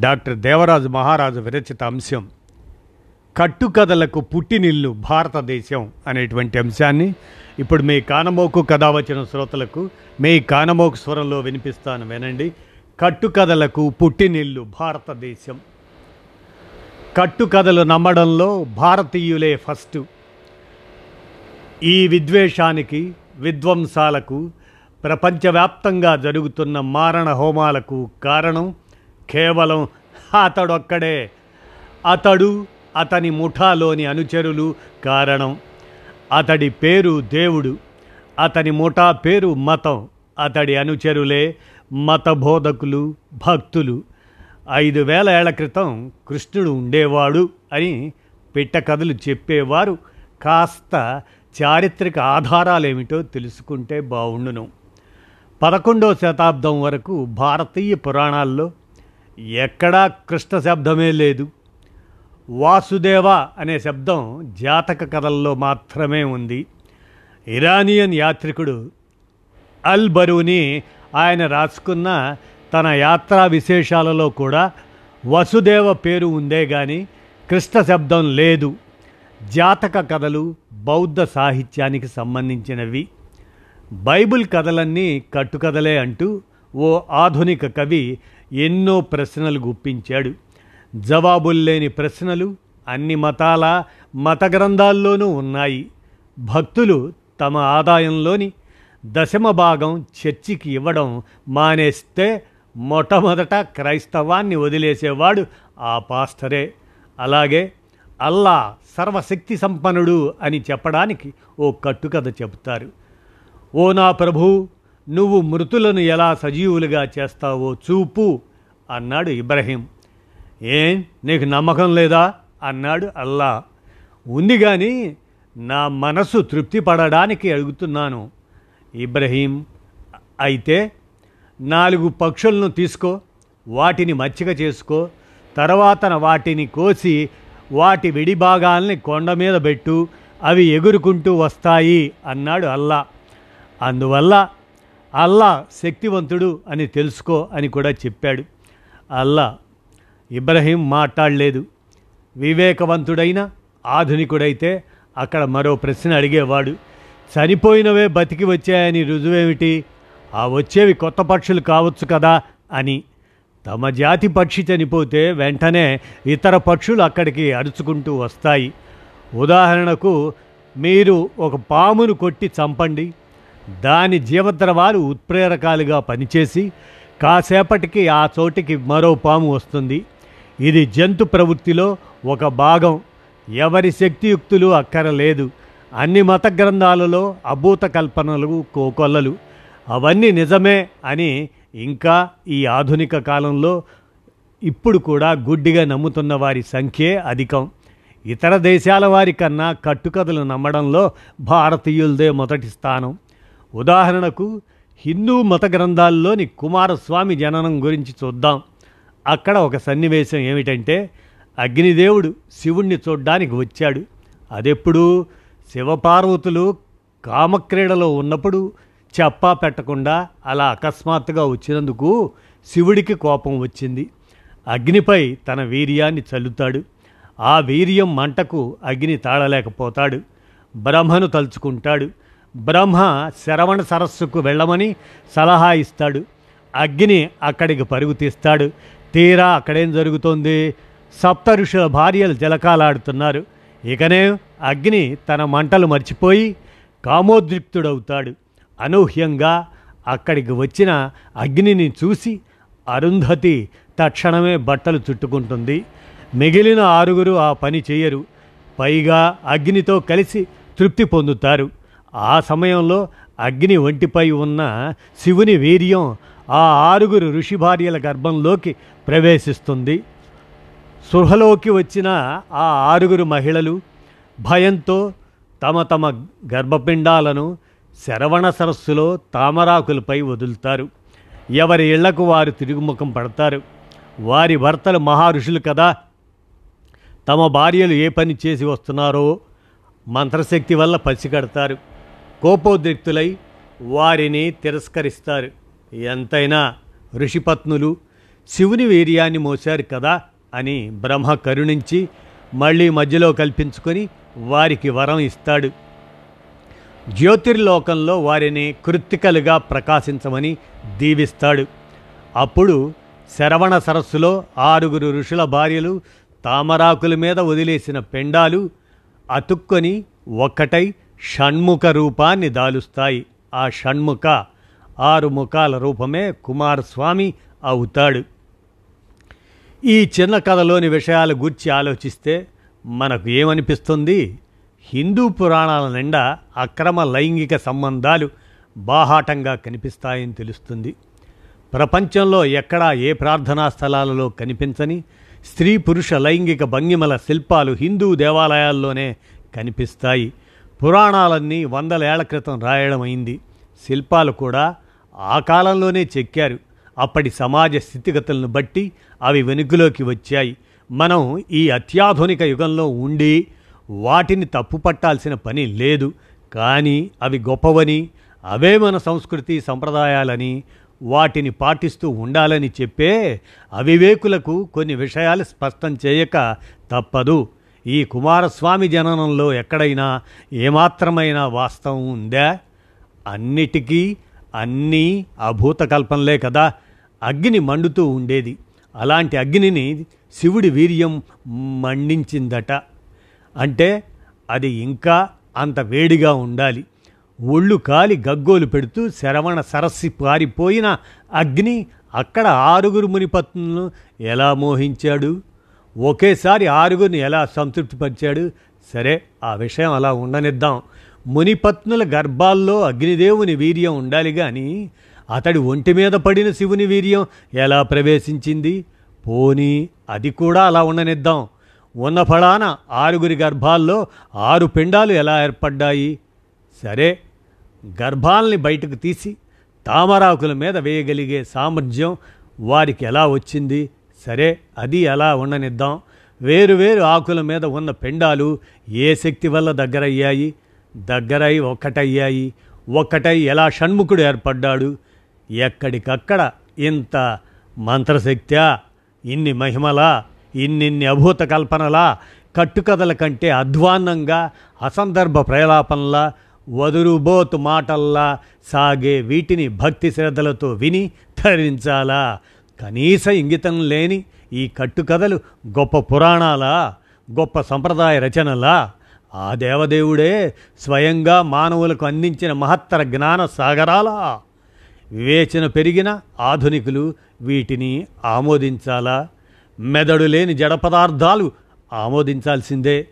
Doctor Devaraju మహారాజు విరచిత అంశం. కట్టుకథలకు పుట్టినిల్లు భారతదేశం అనేటువంటి అంశాన్ని ఇప్పుడు మీ కానమోకు కథ వచ్చిన శ్రోతలకు మీ కానమోకు స్వరంలో వినిపిస్తాను వినండి. కట్టుకథలకు పుట్టినిల్లు భారతదేశం. కట్టుకథలు నమ్మడంలో భారతీయులే ఫస్ట్. ఈ విద్వేషానికి విధ్వంసాలకు ప్రపంచవ్యాప్తంగా జరుగుతున్న మారణ హోమాలకు కారణం కేవలం అతడొక్కడే. అతడు అతని ముఠాలోని అనుచరులు కారణం. అతడి పేరు దేవుడు. అతని ముఠా పేరు మతం. అతడి అనుచరులే మత బోధకులు భక్తులు. ఐదు వేల ఏళ్ళ క్రితం కృష్ణుడు ఉండేవాడు అని పిట్ట కథలు చెప్పేవారు. కాస్త చారిత్రక ఆధారాలేమిటో తెలుసుకుంటే బాగుండును పదకొండవ శతాబ్దం వరకు భారతీయ పురాణాల్లో ఎక్కడా కృష్ణ శబ్దమే లేదు. వాసుదేవ అనే శబ్దం జాతక కథల్లో మాత్రమే ఉంది. ఇరానియన్ యాత్రికుడు అల్ బరూని ఆయన రాసుకున్న తన యాత్రా విశేషాలలో కూడా వసుదేవ పేరు ఉందే కానీ కృష్ణ శబ్దం లేదు. జాతక కథలు బౌద్ధ సాహిత్యానికి సంబంధించినవి. బైబిల్ కథలన్నీ కట్టుకథలే అంటూ ఓ ఆధునిక కవి ఎన్నో ప్రశ్నలు గుప్పించాడు. జవాబుల్లేని ప్రశ్నలు అన్ని మతాల మత గ్రంథాల్లోనూ ఉన్నాయి. భక్తులు తమ ఆదాయంలోని దశమ భాగం చర్చికి ఇవ్వడం మానేస్తే మొట్టమొదట క్రైస్తవాన్ని వదిలేసేవాడు ఆ పాస్టరే. అలాగే అల్లా సర్వశక్తి సంపన్నుడు అని చెప్పడానికి ఓ కట్టుకథ చెబుతారు. ఓ నా ప్రభు నువ్వు మృతులను ఎలా సజీవులుగా చేస్తావో చూపు అన్నాడు ఇబ్రహీం. ఏం నీకు నమ్మకం లేదా? అన్నాడు అల్లా. ఉంది కానీ నా మనసు తృప్తి పడడానికి అడుగుతున్నాను. ఇబ్రహీం అయితే నాలుగు పక్షులను తీసుకో వాటిని మచ్చిక చేసుకో తర్వాత వాటిని కోసి వాటి విడి భాగాల్ని కొండ మీద పెట్టు అవి ఎగురుకుంటూ వస్తాయి అన్నాడు అల్లా. అందువల్ల అల్లా శక్తివంతుడు అని తెలుసుకో అని కూడా చెప్పాడు. అల్లా ఇబ్రహీం మాట్లాడలేదు. వివేకవంతుడైన ఆధునికుడైతే అక్కడ మరో ప్రశ్న అడిగేవాడు చనిపోయినవే బతికి వచ్చాయని రుజువేమిటి? ఆ వచ్చేవి కొత్త పక్షులు కావచ్చు కదా అని. తమ జాతి పక్షి చనిపోతే వెంటనే ఇతర పక్షులు అక్కడికి అరుచుకుంటూ వస్తాయి. ఉదాహరణకు మీరు ఒక పామును కొట్టి చంపండి. దాని జీవద్రవాలు ఉత్ప్రేరకాలుగా పనిచేసి కాసేపటికి ఆ చోటికి మరో పాము వస్తుంది. ఇది జంతు ప్రవృత్తిలో ఒక భాగం. ఎవరి శక్తియుక్తులు అక్కరలేదు. అన్ని మత గ్రంథాలలో అభూత కల్పనలు కోకొల్లలు. అవన్నీ నిజమే అని ఇంకా ఈ ఆధునిక కాలంలో ఇప్పుడు కూడా గుడ్డిగా నమ్ముతున్న వారి సంఖ్యే అధికం. ఇతర దేశాల వారి కన్నా కట్టుకథలు నమ్మడంలో భారతీయులదే మొదటి స్థానం. ఉదాహరణకు హిందూ మత గ్రంథాల్లోని కుమారస్వామి జననం గురించి చూద్దాం. అక్కడ ఒక సన్నివేశం ఏమిటంటే అగ్నిదేవుడు శివుణ్ణి చూడ్డానికి వచ్చాడు. అదెప్పుడు? శివపార్వతులు కామక్రీడలో ఉన్నప్పుడు చెప్పా పెట్టకుండా అలా అకస్మాత్తుగా వచ్చినందుకు శివుడికి కోపం వచ్చింది. అగ్నిపై తన వీర్యాన్ని చల్లుతాడు. ఆ వీర్యం మంటకు అగ్ని తాళలేకపోతాడు. బ్రహ్మను తలుచుకుంటాడు. బ్రహ్మ శరవణ సరస్సుకు వెళ్ళమని సలహా ఇస్తాడు. అగ్ని అక్కడికి పరుగు తీస్తాడు. తీరా అక్కడేం జరుగుతోంది? సప్త ఋషుల భార్యలు జలకాలాడుతున్నారు. ఇకనే అగ్ని తన మంటలు మర్చిపోయి కామోద్రిక్తుడవుతాడు. అనూహ్యంగా అక్కడికి వచ్చిన అగ్నిని చూసి అరుంధతి తక్షణమే బట్టలు చుట్టుకుంటుంది. మిగిలిన ఆరుగురు ఆ పని చేయరు. పైగా అగ్నితో కలిసి తృప్తి పొందుతారు. ఆ సమయంలో అగ్ని ఒంటిపై ఉన్న శివుని వీర్యం ఆ ఆరుగురు ఋషి భార్యల గర్భంలోకి ప్రవేశిస్తుంది. సృహలోకి వచ్చిన ఆ ఆరుగురు మహిళలు భయంతో తమ తమ గర్భపిండాలను శరవణ సరస్సులో తామరాకులపై వదులుతారు. ఎవరి ఇళ్ళకు వారు తిరుగుముఖం పడతారు. వారి భర్తలు మహారుషులు కదా. తమ భార్యలు ఏ పని చేసి వస్తున్నారో మంత్రశక్తి వల్ల పసిగడతారు. కోపోద్రిక్తులై వారిని తిరస్కరిస్తారు. ఎంతైనా ఋషిపత్నులు శివుని వీర్యాన్ని మోశారు కదా అని బ్రహ్మ కరుణించి మళ్ళీ మధ్యలో కల్పించుకొని వారికి వరం ఇస్తాడు. జ్యోతిర్లోకంలో వారిని కృత్తికలుగా ప్రకాశించమని దీవిస్తాడు. అప్పుడు శరవణ సరస్సులో ఆరుగురు ఋషుల భార్యలు తామరాకుల మీద వదిలేసిన పెండాలు అతుక్కొని ఒక్కటై షణ్ముఖ రూపాన్ని దాలుస్తాయి. ఆ షణ్ముఖ ఆరు ముఖాల రూపమే కుమారస్వామి అవుతాడు. ఈ చిన్న కథలోని విషయాల గురించి ఆలోచిస్తే మనకు ఏమనిపిస్తుంది? హిందూ పురాణాల నిండా అక్రమ లైంగిక సంబంధాలు బాహాటంగా కనిపిస్తాయని తెలుస్తుంది. ప్రపంచంలో ఎక్కడా ఏ ప్రార్థనా స్థలాలలో కనిపించని స్త్రీ పురుష లైంగిక భంగిమల శిల్పాలు హిందూ దేవాలయాల్లోనే కనిపిస్తాయి. పురాణాలన్నీ వందలేళ్ళ క్రితం రాయడం అయింది. శిల్పాలు కూడా ఆ కాలంలోనే చెక్కారు. అప్పటి సమాజ స్థితిగతులను బట్టి అవి వెనుకలోకి వచ్చాయి. మనం ఈ అత్యాధునిక యుగంలో ఉండి వాటిని తప్పుపట్టాల్సిన పని లేదు. కానీ అవి గొప్పవని అవే మన సంస్కృతి సంప్రదాయాలని వాటిని పాటిస్తూ ఉండాలని చెప్పే అవివేకులకు కొన్ని విషయాలు స్పష్టం చేయక తప్పదు. ఈ కుమారస్వామి జననంలో ఎక్కడైనా ఏమాత్రమైన వాస్తవం ఉందా? అన్నిటికీ అన్నీ అభూత కల్పనలే కదా. అగ్ని మండుతూ ఉండేది. అలాంటి అగ్నిని శివుడి వీర్యం మండించిందట. అంటే అది ఇంకా అంత వేడిగా ఉండాలి. ఒళ్ళు కాలి గగ్గోలు పెడుతూ శరవణ సరస్సి పారిపోయిన అగ్ని అక్కడ ఆరుగురు మునిపత్నులను ఎలా మోహించాడు? ఒకేసారి ఆరుగురిని ఎలా సంతృప్తిపరిచాడు? సరే ఆ విషయం అలా ఉండనిద్దాం. మునిపత్నుల గర్భాల్లో అగ్నిదేవుని వీర్యం ఉండాలి కానీ అతడి ఒంటి మీద పడిన శివుని వీర్యం ఎలా ప్రవేశించింది? పోనీ అది కూడా అలా ఉండనిద్దాం. ఉన్న ఫలాన ఆరుగురి గర్భాల్లో ఆరు పిండాలు ఎలా ఏర్పడ్డాయి? సరే గర్భాల్ని బయటకు తీసి తామరాకుల మీద వేయగలిగే సామర్థ్యం వారికి ఎలా వచ్చింది? సరే అది ఎలా ఉండనిద్దాం? వేరు వేరు ఆకుల మీద ఉన్న పెండాలు ఏ శక్తి వల్ల దగ్గరయ్యాయి? దగ్గరై ఒక్కటయ్యాయి. ఒక్కటై ఎలా షణ్ముఖుడు ఏర్పడ్డాడు? ఎక్కడికక్కడ ఇంత మంత్రశక్త్యా? ఇన్ని మహిమలా? ఇన్నిన్ని అభూత కల్పనలా? కట్టుకథల కంటే అధ్వాన్నంగా? అసందర్భ ప్రలాపనలా వదురుబోతు మాటల్లా? సాగే వీటిని భక్తి శ్రద్ధలతో విని ధరించాలా కనీస ఇంగితం లేని ఈ కట్టుకథలు గొప్ప పురాణాలా గొప్ప సంప్రదాయ రచనలా? ఆ దేవదేవుడే స్వయంగా మానవులకు అందించిన మహత్తర జ్ఞాన సాగరాలా? వివేచన పెరిగిన ఆధునికులు వీటిని ఆమోదించాలా? మెదడు లేని జడ పదార్థాలు ఆమోదించాల్సిందే.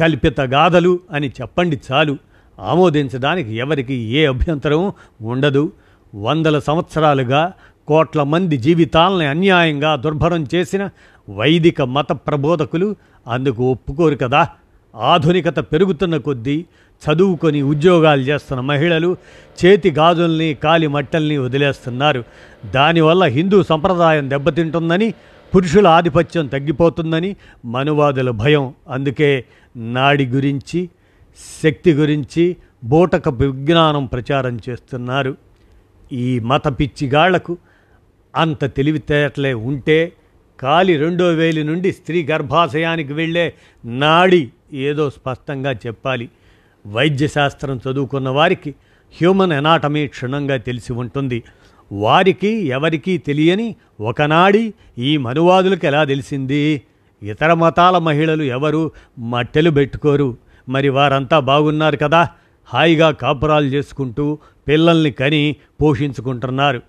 కల్పిత గాథలు అని చెప్పండి చాలు. ఆమోదించడానికి ఎవరికి ఏ అభ్యంతరం ఉండదు. వందల సంవత్సరాలుగా కోట్ల మంది జీవితాలని అన్యాయంగా దుర్భరం చేసిన వైదిక మత ప్రబోధకులు అందుకు ఒప్పుకోరు కదా. ఆధునికత పెరుగుతున్న కొద్దీ చదువుకొని ఉద్యోగాలు చేస్తున్న మహిళలు చేతి గాజుల్ని కాలి మట్టల్ని వదిలేస్తున్నారు. దానివల్ల హిందూ సంప్రదాయం దెబ్బతింటుందని పురుషుల ఆధిపత్యం తగ్గిపోతుందని మనువాదుల భయం. అందుకే నాడి గురించి శక్తి గురించి బోటక విజ్ఞానం ప్రచారం చేస్తున్నారు. ఈ మత పిచ్చిగాళ్ళకు అంత తెలివితేటలే ఉంటే కాలి రెండో వేలి నుండి స్త్రీ గర్భాశయానికి వెళ్ళే నాడి ఏదో స్పష్టంగా చెప్పాలి. వైద్యశాస్త్రం చదువుకున్న వారికి హ్యూమన్ ఎనాటమీ క్షుణ్ణంగా తెలిసి ఉంటుంది. వారికి ఎవరికీ తెలియని ఒకనాడి ఈ మనువాదులకు ఎలా తెలిసింది? ఇతర మతాల మహిళలు ఎవరు? మట్టెలు పెట్టుకోరు. మరి వారంతా బాగున్నారు కదా? హాయిగా కాపురాలు చేసుకుంటూ పిల్లల్ని కని పోషించుకుంటున్నారు.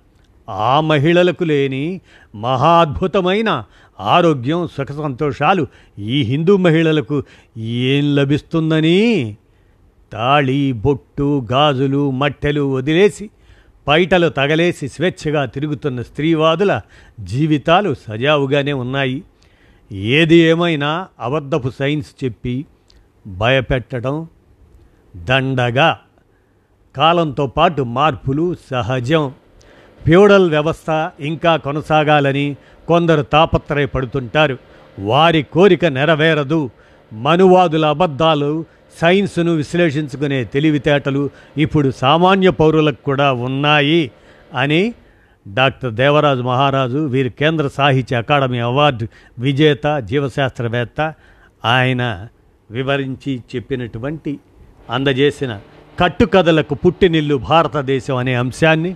ఆ మహిళలకు లేని మహాద్భుతమైన ఆరోగ్యం సుఖ సంతోషాలు ఈ హిందూ మహిళలకు ఏం లభిస్తుందని? తాళి బొట్టు గాజులు మట్టెలు వదిలేసి పైటలు తగలేసి స్వేచ్ఛగా తిరుగుతున్న స్త్రీవాదుల జీవితాలు సజావుగానే ఉన్నాయి. ఏది ఏమైనా అబద్ధపు సైన్స్ చెప్పి భయపెట్టడం దండగా. కాలంతో పాటు మార్పులు సహజం. ఫ్యూడల్ వ్యవస్థ ఇంకా కొనసాగాలని కొందరు తాపత్రయపడుతుంటారు. వారి కోరిక నెరవేరదు. మనువాదుల అబద్ధాలు సైన్స్ను విశ్లేషించుకునే తెలివితేటలు ఇప్పుడు సామాన్య పౌరులకు కూడా ఉన్నాయి అని డాక్టర్ దేవరాజు మహారాజు వీరి కేంద్ర సాహిత్య అకాడమీ అవార్డు విజేత జీవశాస్త్రవేత్త ఆయన వివరించి చెప్పినటువంటి అందజేసిన కట్టుకథలకు పుట్టినిల్లు భారతదేశం అనే అంశాన్ని